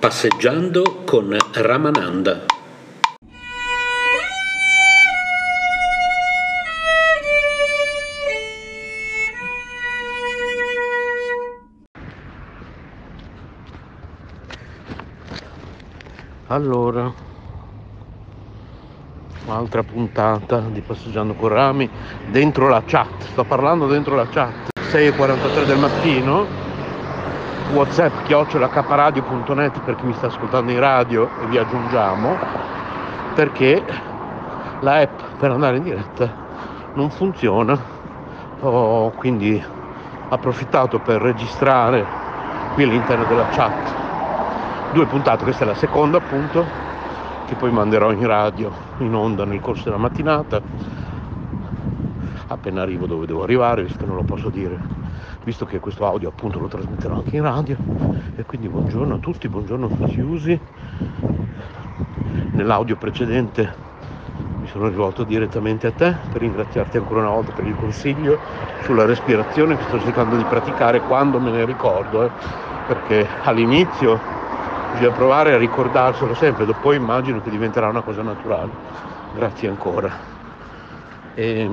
Passeggiando con Ramananda. Allora, un'altra puntata di Passeggiando con Rami dentro la chat, sto parlando dentro la chat, 6.43 del mattino, whatsapp chiocciolacaparadio.net per chi mi sta ascoltando in radio e vi aggiungiamo perché la app per andare in diretta non funziona. Ho quindi approfittato per registrare qui all'interno della chat due puntate. Questa è la seconda appunto che poi manderò in radio in onda nel corso della mattinata. Appena arrivo dove devo arrivare visto che non lo posso dire visto che questo audio appunto lo trasmetterò anche in radio e quindi buongiorno a tutti, buongiorno a ci usi. Nell'audio precedente mi sono rivolto direttamente a te per ringraziarti ancora una volta per il consiglio sulla respirazione che sto cercando di praticare quando me ne ricordo, eh, perché all'inizio bisogna provare a ricordarselo sempre, dopo immagino che diventerà una cosa naturale. Grazie ancora. E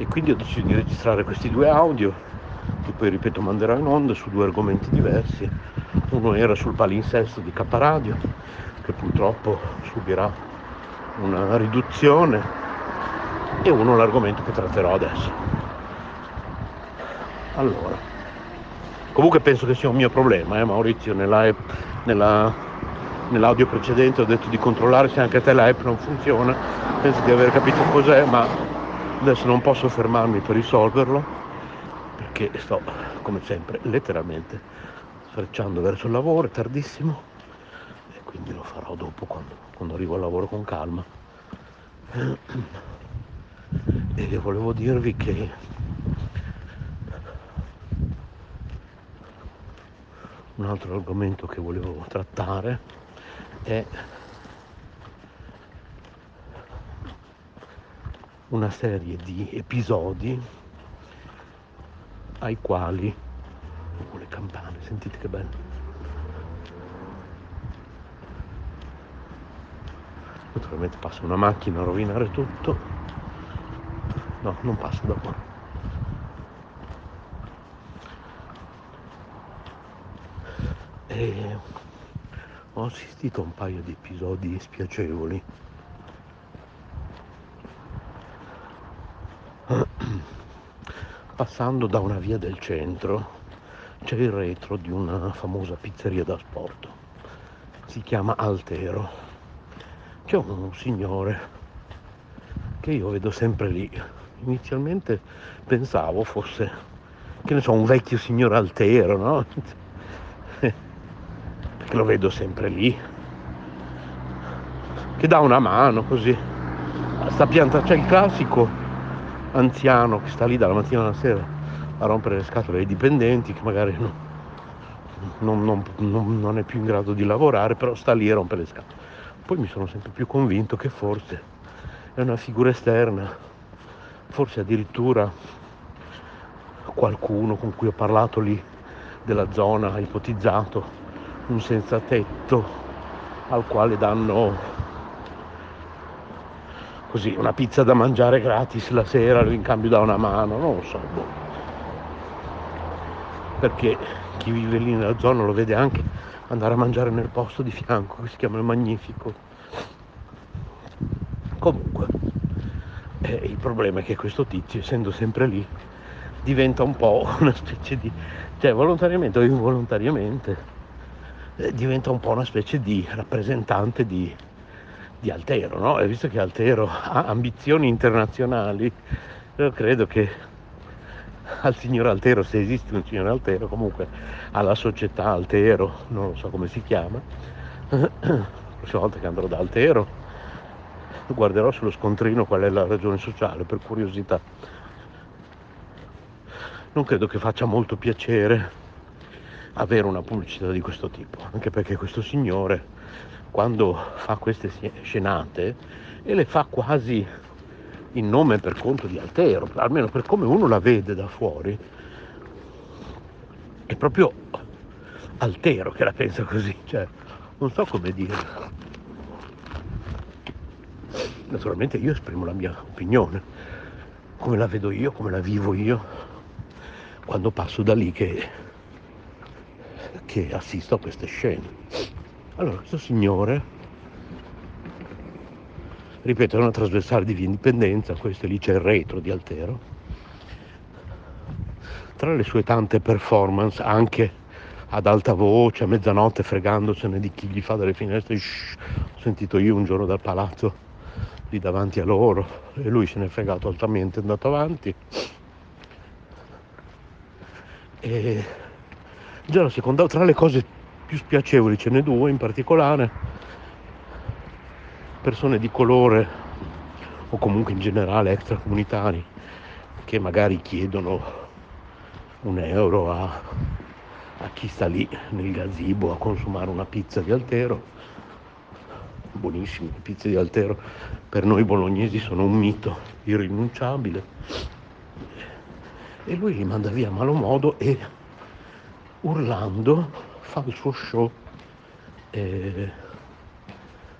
e quindi ho deciso di registrare questi due audio che poi ripeto manderò in onda su due argomenti diversi. Uno era sul palinsesto di Caparadio che purtroppo subirà una riduzione e uno l'argomento che tratterò adesso. Allora comunque penso che sia un mio problema eh, Maurizio nella, nella, nell'audio precedente ho detto di controllare se anche a te la app non funziona. Penso di aver capito cos'è ma Adesso non posso fermarmi per risolverlo perché sto, come sempre, letteralmente sfrecciando verso il lavoro, è tardissimo e quindi lo farò dopo quando, quando arrivo al lavoro con calma. E volevo dirvi che un altro argomento che volevo trattare è una serie di episodi ai quali oh, le campane, sentite che bello. Naturalmente passa una macchina a rovinare tutto. No, non passa da qua. E ho assistito a un paio di episodi spiacevoli Passando da una via del centro c'è il retro di una famosa pizzeria da sport. Si chiama Altero. C'è un signore che io vedo sempre lì. Inizialmente pensavo fosse, che ne so, un vecchio signor Altero, no? Perché lo vedo sempre lì. Che dà una mano così. Sta pianta, c'è il classico anziano che sta lì dalla mattina alla sera a rompere le scatole ai dipendenti che magari no, non, non, non, non, è più in grado di lavorare, però sta lì a rompere le scatole. Poi mi sono sempre più convinto che forse è una figura esterna, forse addirittura qualcuno con cui ho parlato lì della zona ha ipotizzato un senza tetto al quale danno così una pizza da mangiare gratis la sera in cambio da una mano, non lo so. Boh. Perché chi vive lì nella zona lo vede anche andare a mangiare nel posto di fianco che si chiama il Magnifico. Comunque, eh, il problema è che questo tizio, essendo sempre lì, diventa un po' una specie di, cioè volontariamente o involontariamente, eh, diventa un po' una specie di rappresentante di, di Altero, no? E visto che Altero ha ambizioni internazionali, io credo che al signor Altero, se esiste un signor Altero, comunque alla società Altero, non lo so come si chiama, la prossima volta che andrò da Altero guarderò sullo scontrino qual è la ragione sociale per curiosità non credo che faccia molto piacere avere una pubblicità di questo tipo anche perché questo signore quando fa queste scenate e le fa quasi in nome per conto di Altero almeno per come uno la vede da fuori è proprio Altero che la pensa così cioè non so come dire. Naturalmente io esprimo la mia opinione, come la vedo io, come la vivo io, quando passo da lì che, che assisto a queste scene. Allora, questo signore, ripeto, è una trasversale di via indipendenza, questo lì c'è il retro di Altero, tra le sue tante performance anche ad alta voce, a mezzanotte, fregandosene di chi gli fa delle finestre. Shh, ho sentito io un giorno dal palazzo lì davanti a loro e lui se n'è fregato altamente, è andato avanti. E già la seconda, tra le cose più spiacevoli ce n'è due in particolare, persone di colore o comunque in generale extracomunitari che magari chiedono un euro a a chi sta lì nel gazebo a consumare una pizza di Altero. Buonissime le pizze di Altero, per noi bolognesi sono un mito irrinunciabile. E lui li manda via a malo modo e urlando fa il suo show eh,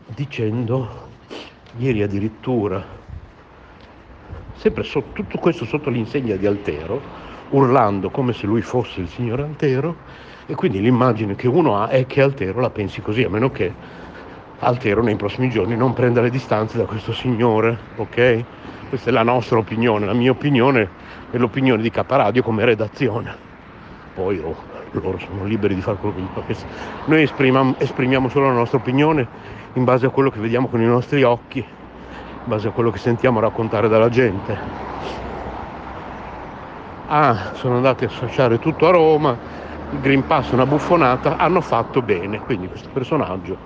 dicendo ieri addirittura sempre so, tutto questo sotto l'insegna di Altero urlando come se lui fosse il signor Altero e quindi l'immagine che uno ha è che Altero la pensi così, a meno che Altero nei prossimi giorni non prenda le distanze da questo signore, ok? Questa è la nostra opinione, la mia opinione è l'opinione di Caparadio come redazione. Poi oh, loro sono liberi di fare quello che gli fa. Noi esprimiamo, esprimiamo solo la nostra opinione in base a quello che vediamo con i nostri occhi, in base a quello che sentiamo raccontare dalla gente ah, sono andati a associare tutto a Roma, il Green Pass è una buffonata, hanno fatto bene. Quindi questo personaggio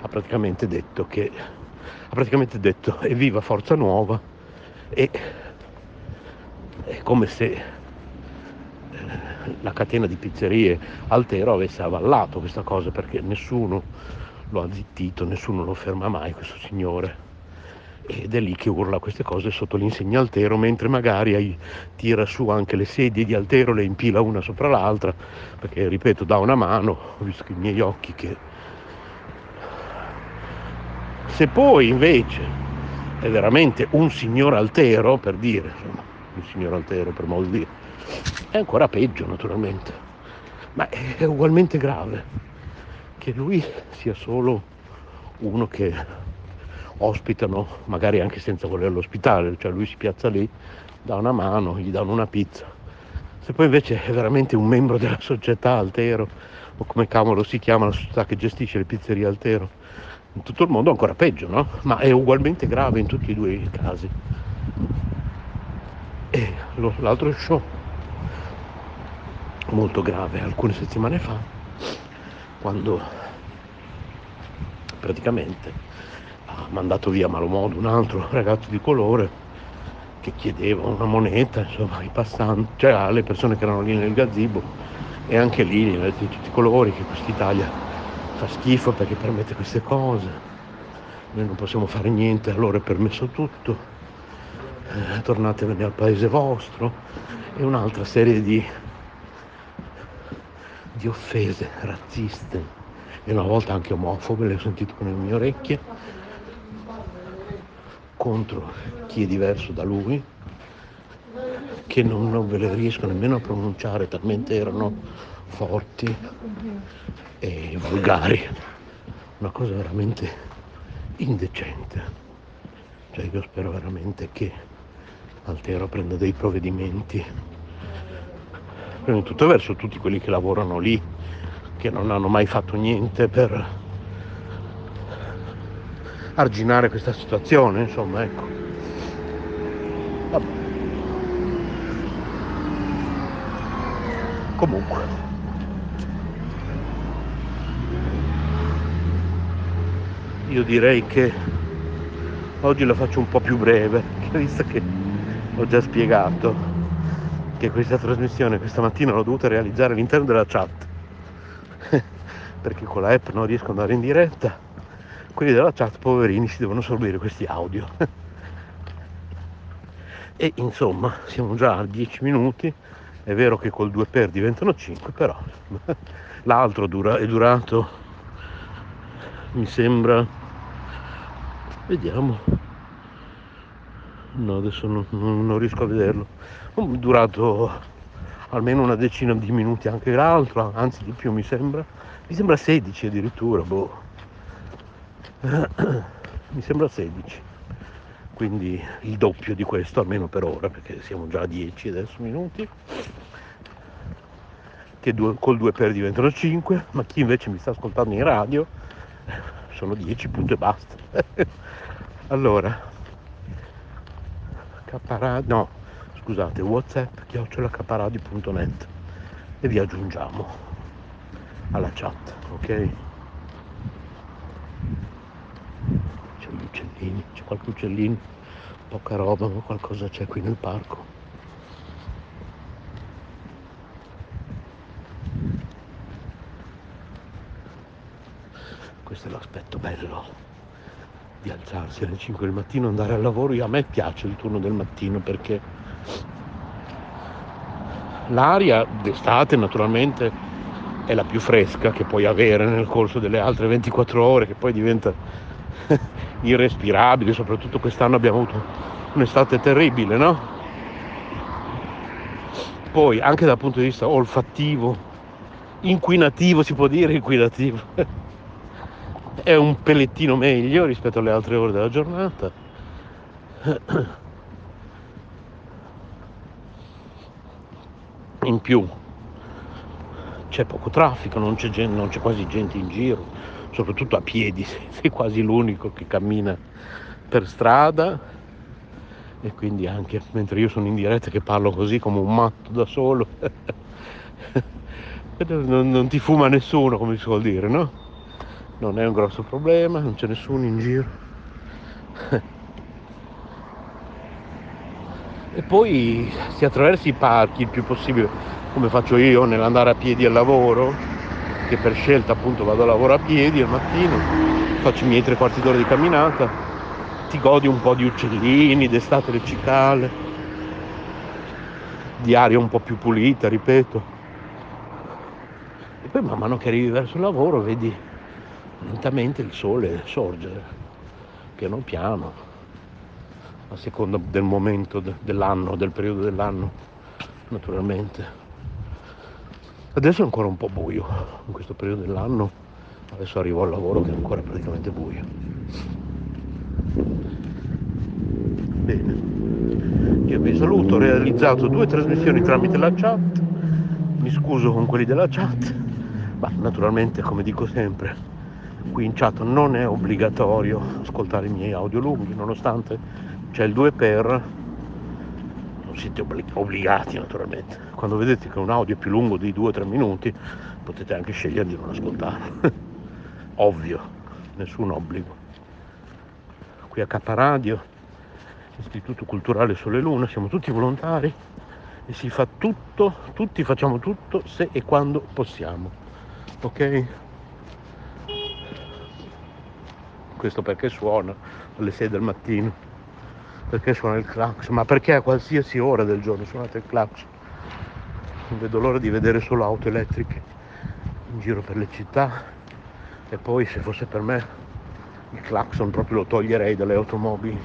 ha praticamente detto che ha praticamente detto evviva Forza Nuova e è come se la catena di pizzerie Altero avesse avallato questa cosa perché nessuno lo ha zittito, nessuno lo ferma mai questo signore. Ed è lì che urla queste cose sotto l'insegna Altero, mentre magari tira su anche le sedie di Altero, le impila una sopra l'altra, perché ripeto, dà una mano, ho visto i miei occhi che... Se poi invece è veramente un signor Altero, per dire, insomma, un signor Altero per modo di dire, è ancora peggio naturalmente, ma è ugualmente grave che lui sia solo uno che ospitano magari anche senza volerlo ospitare, cioè lui si piazza lì, dà una mano, gli danno una pizza. Se poi invece è veramente un membro della società Altero, o come cavolo si chiama la società che gestisce le pizzerie Altero, in tutto il mondo ancora peggio, no? Ma è ugualmente grave in tutti e due i casi. E l'altro show molto grave alcune settimane fa, quando praticamente ha mandato via malo modo un altro ragazzo di colore che chiedeva una moneta, insomma, ai passanti, cioè alle persone che erano lì nel gazebo e anche lì di tutti i colori che quest'Italia fa schifo perché permette queste cose. Noi non possiamo fare niente, allora è permesso tutto. Eh, tornatevene al paese vostro e un'altra serie di, di offese razziste e una volta anche omofobe, le ho sentito con le mie orecchie contro chi è diverso da lui, che non, non ve le riesco nemmeno a pronunciare, talmente erano forti e volgari. Una cosa veramente indecente. Cioè io spero veramente che Altero prenda dei provvedimenti, tutto verso tutti quelli che lavorano lì, che non hanno mai fatto niente per arginare questa situazione, insomma, ecco. Vabbè. Comunque. io direi che oggi la faccio un po' più breve, visto che ho già spiegato che questa trasmissione questa mattina l'ho dovuta realizzare all'interno della chat, perché con la app non riesco ad andare in diretta, quelli della chat poverini si devono sorbire questi audio. e insomma siamo già a 10 minuti, è vero che col 2 per diventano 5, però l'altro dura, è durato mi sembra. Vediamo. No adesso non, non, riesco a vederlo durato almeno una decina di minuti anche l'altro anzi di più mi sembra. Mi sembra 16 addirittura boh. Mi sembra 16 quindi il doppio di questo almeno per ora perché siamo già a 10 adesso minuti. Che due, col 2 per diventano 5 ma chi invece mi sta ascoltando in radio sono 10 punto e basta. Allora. Caparadio no scusate whatsapp chiocciolacaparadio.net e vi aggiungiamo alla chat ok? C'è gli uccellini c'è qualche uccellino poca roba ma qualcosa c'è qui nel parco. Questo è l'aspetto bello di alzarsi alle 5 del mattino, andare al lavoro. Io, a me piace il turno del mattino perché l'aria d'estate naturalmente è la più fresca che puoi avere nel corso delle altre 24 ore, che poi diventa irrespirabile, soprattutto quest'anno abbiamo avuto un'estate terribile, no? Poi anche dal punto di vista olfattivo, inquinativo si può dire inquinativo è un pellettino meglio rispetto alle altre ore della giornata. In più c'è poco traffico, non c'è, gente, non c'è quasi gente in giro, soprattutto a piedi, sei quasi l'unico che cammina per strada e quindi anche mentre io sono in diretta che parlo così come un matto da solo, non, non ti fuma nessuno come si suol dire, no? non è un grosso problema, non c'è nessuno in giro. e poi si attraversa i parchi il più possibile, come faccio io nell'andare a piedi al lavoro, che per scelta appunto vado a lavoro a piedi al mattino, faccio i miei tre quarti d'ora di camminata, ti godi un po' di uccellini, d'estate le cicale, di aria un po' più pulita, ripeto. E poi man mano che arrivi verso il lavoro vedi lentamente il sole sorge, piano piano, a seconda del momento dell'anno, del periodo dell'anno, naturalmente. Adesso è ancora un po' buio, in questo periodo dell'anno, adesso arrivo al lavoro che è ancora praticamente buio. Bene, io vi saluto, ho realizzato due trasmissioni tramite la chat, mi scuso con quelli della chat, ma naturalmente come dico sempre, qui in chat non è obbligatorio ascoltare i miei audio lunghi, nonostante c'è il 2 per non siete obbligati naturalmente. Quando vedete che un audio è più lungo di 2-3 minuti potete anche scegliere di non ascoltarlo. Ovvio, nessun obbligo. Qui a Caparadio, Istituto Culturale Sole Luna, siamo tutti volontari e si fa tutto, tutti facciamo tutto se e quando possiamo. Ok? questo perché suona alle 6 del mattino, perché suona il clacson, ma perché a qualsiasi ora del giorno suonate il clacson. Non vedo l'ora di vedere solo auto elettriche in giro per le città e poi se fosse per me il clacson proprio lo toglierei dalle automobili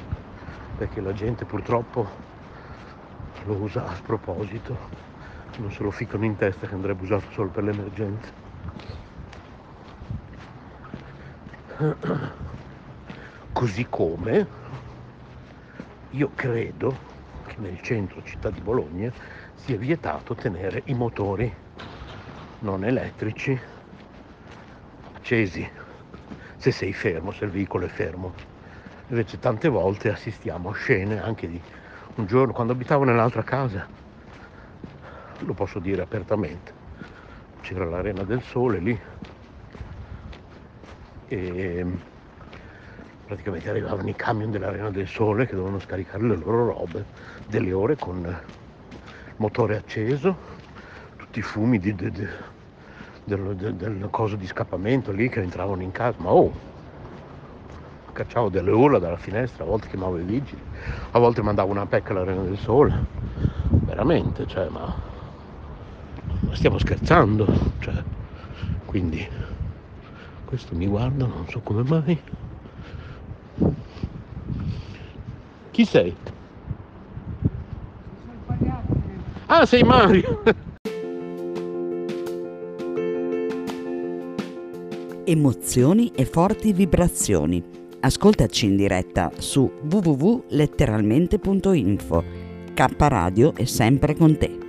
perché la gente purtroppo lo usa a sproposito, non se lo ficcano in testa che andrebbe usato solo per le emergenze. Così come io credo che nel centro città di Bologna sia vietato tenere i motori non elettrici accesi se sei fermo, se il veicolo è fermo. Invece tante volte assistiamo a scene anche di un giorno quando abitavo nell'altra casa, lo posso dire apertamente, c'era l'arena del sole lì e praticamente arrivavano i camion dell'Arena del Sole che dovevano scaricare le loro robe delle ore con motore acceso, tutti i fumi di, di, di, del, del, del coso di scappamento lì che entravano in casa, ma oh, cacciavo delle urla dalla finestra, a volte chiamavo i vigili, a volte mandavo una pecca all'Arena del Sole, veramente, cioè, ma, ma stiamo scherzando, cioè, quindi questo mi guarda, non so come mai. Chi sei? Ah, sei Mario! Emozioni e forti vibrazioni. Ascoltaci in diretta su www.letteralmente.info. K Radio è sempre con te.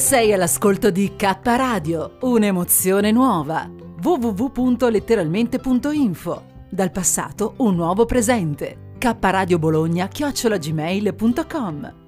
Sei all'ascolto di K Radio, un'emozione nuova. www.letteralmente.info. Dal passato un nuovo presente. K Radio Bologna chiocciolagmail.com